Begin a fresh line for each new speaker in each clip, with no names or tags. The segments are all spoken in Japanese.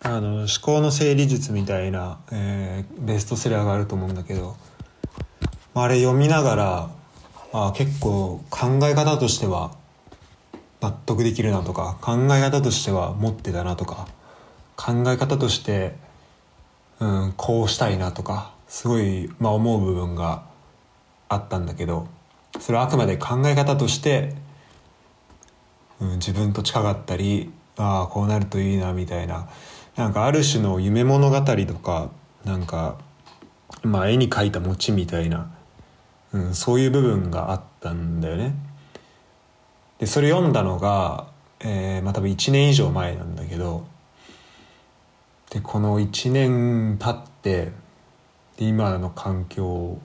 あの思考の整理術みたいな、えー、ベストセラーがあると思うんだけどまあれ読みながらまあ結構考え方としては納得できるなとか考え方としては持ってたなとか考え方として、うん、こうしたいなとかすごい、まあ、思う部分があったんだけどそれはあくまで考え方として、うん、自分と近かったりああこうなるといいなみたいななんかある種の夢物語とかなんか、まあ、絵に描いた餅みたいな、うん、そういう部分があったんだよね。でそれ読んだのが、えー、まあ多分1年以上前なんだけどでこの1年経ってで今の環境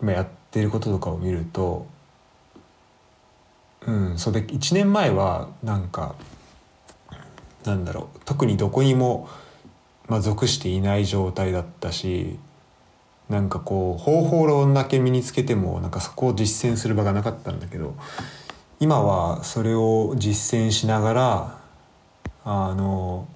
今やってることとかを見るとうんそうで1年前はなんかなんだろう特にどこにも、まあ、属していない状態だったしなんかこう方法論だけ身につけてもなんかそこを実践する場がなかったんだけど今はそれを実践しながらあの、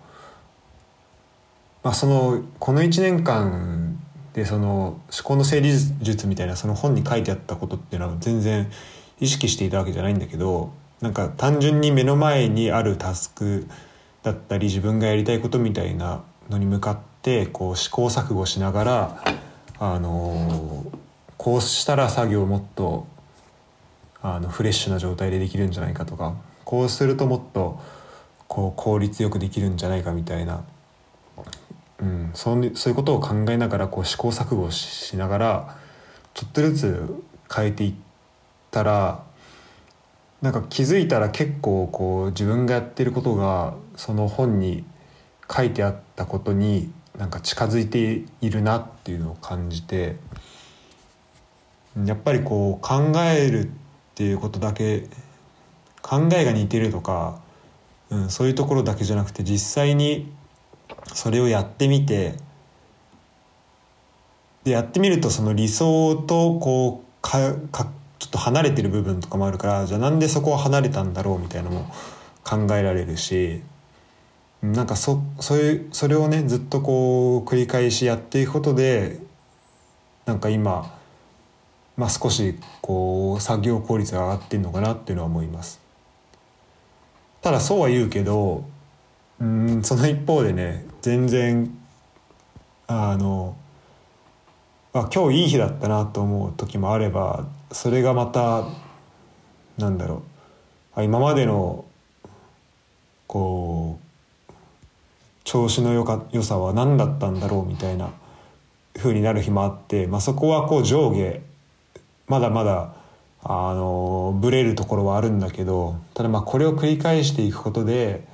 まあ、そのこの1年間でその思考の整理術みたいなその本に書いてあったことっていうのは全然意識していたわけじゃないんだけどなんか単純に目の前にあるタスクだったり自分がやりたいことみたいなのに向かってこう試行錯誤しながら、あのこうしたら作業をもっとあのフレッシュな状態でできるんじゃないかとかこうするともっとこう効率よくできるんじゃないかみたいな、うん、そうそういうことを考えながらこう試行錯誤しながらちょっとずつ変えていったらなんか気づいたら結構こう自分がやってることがその本に書いてあったことになんか近づいているなっていうのを感じてやっぱりこう考えるっていうことだけ考えが似てるとか、うん、そういうところだけじゃなくて実際にそれをやってみてでやってみるとその理想とこうかかちょっと離れてる部分とかもあるからじゃあなんでそこは離れたんだろうみたいなのも考えられるしなんかそそういうそれをねずっとこう繰り返しやっていくことでなんか今、まあ、少しこう作業効率が上がってるのかなっていうのは思います。ただそうは言うけどうんその一方でね全然あのあ今日いい日だったなと思う時もあればそれがまたなんだろう。今までのこう調子のよか良さは何だったんだろうみたいな風になる日もあって、まあ、そこはこう上下まだまだあのブレるところはあるんだけどただまあこれを繰り返していくことで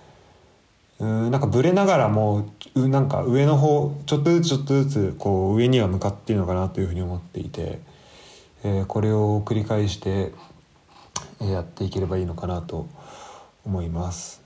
うんなんかブレながらもなんか上の方ちょっとずつちょっとずつこう上には向かっているのかなというふうに思っていて、えー、これを繰り返してやっていければいいのかなと思います。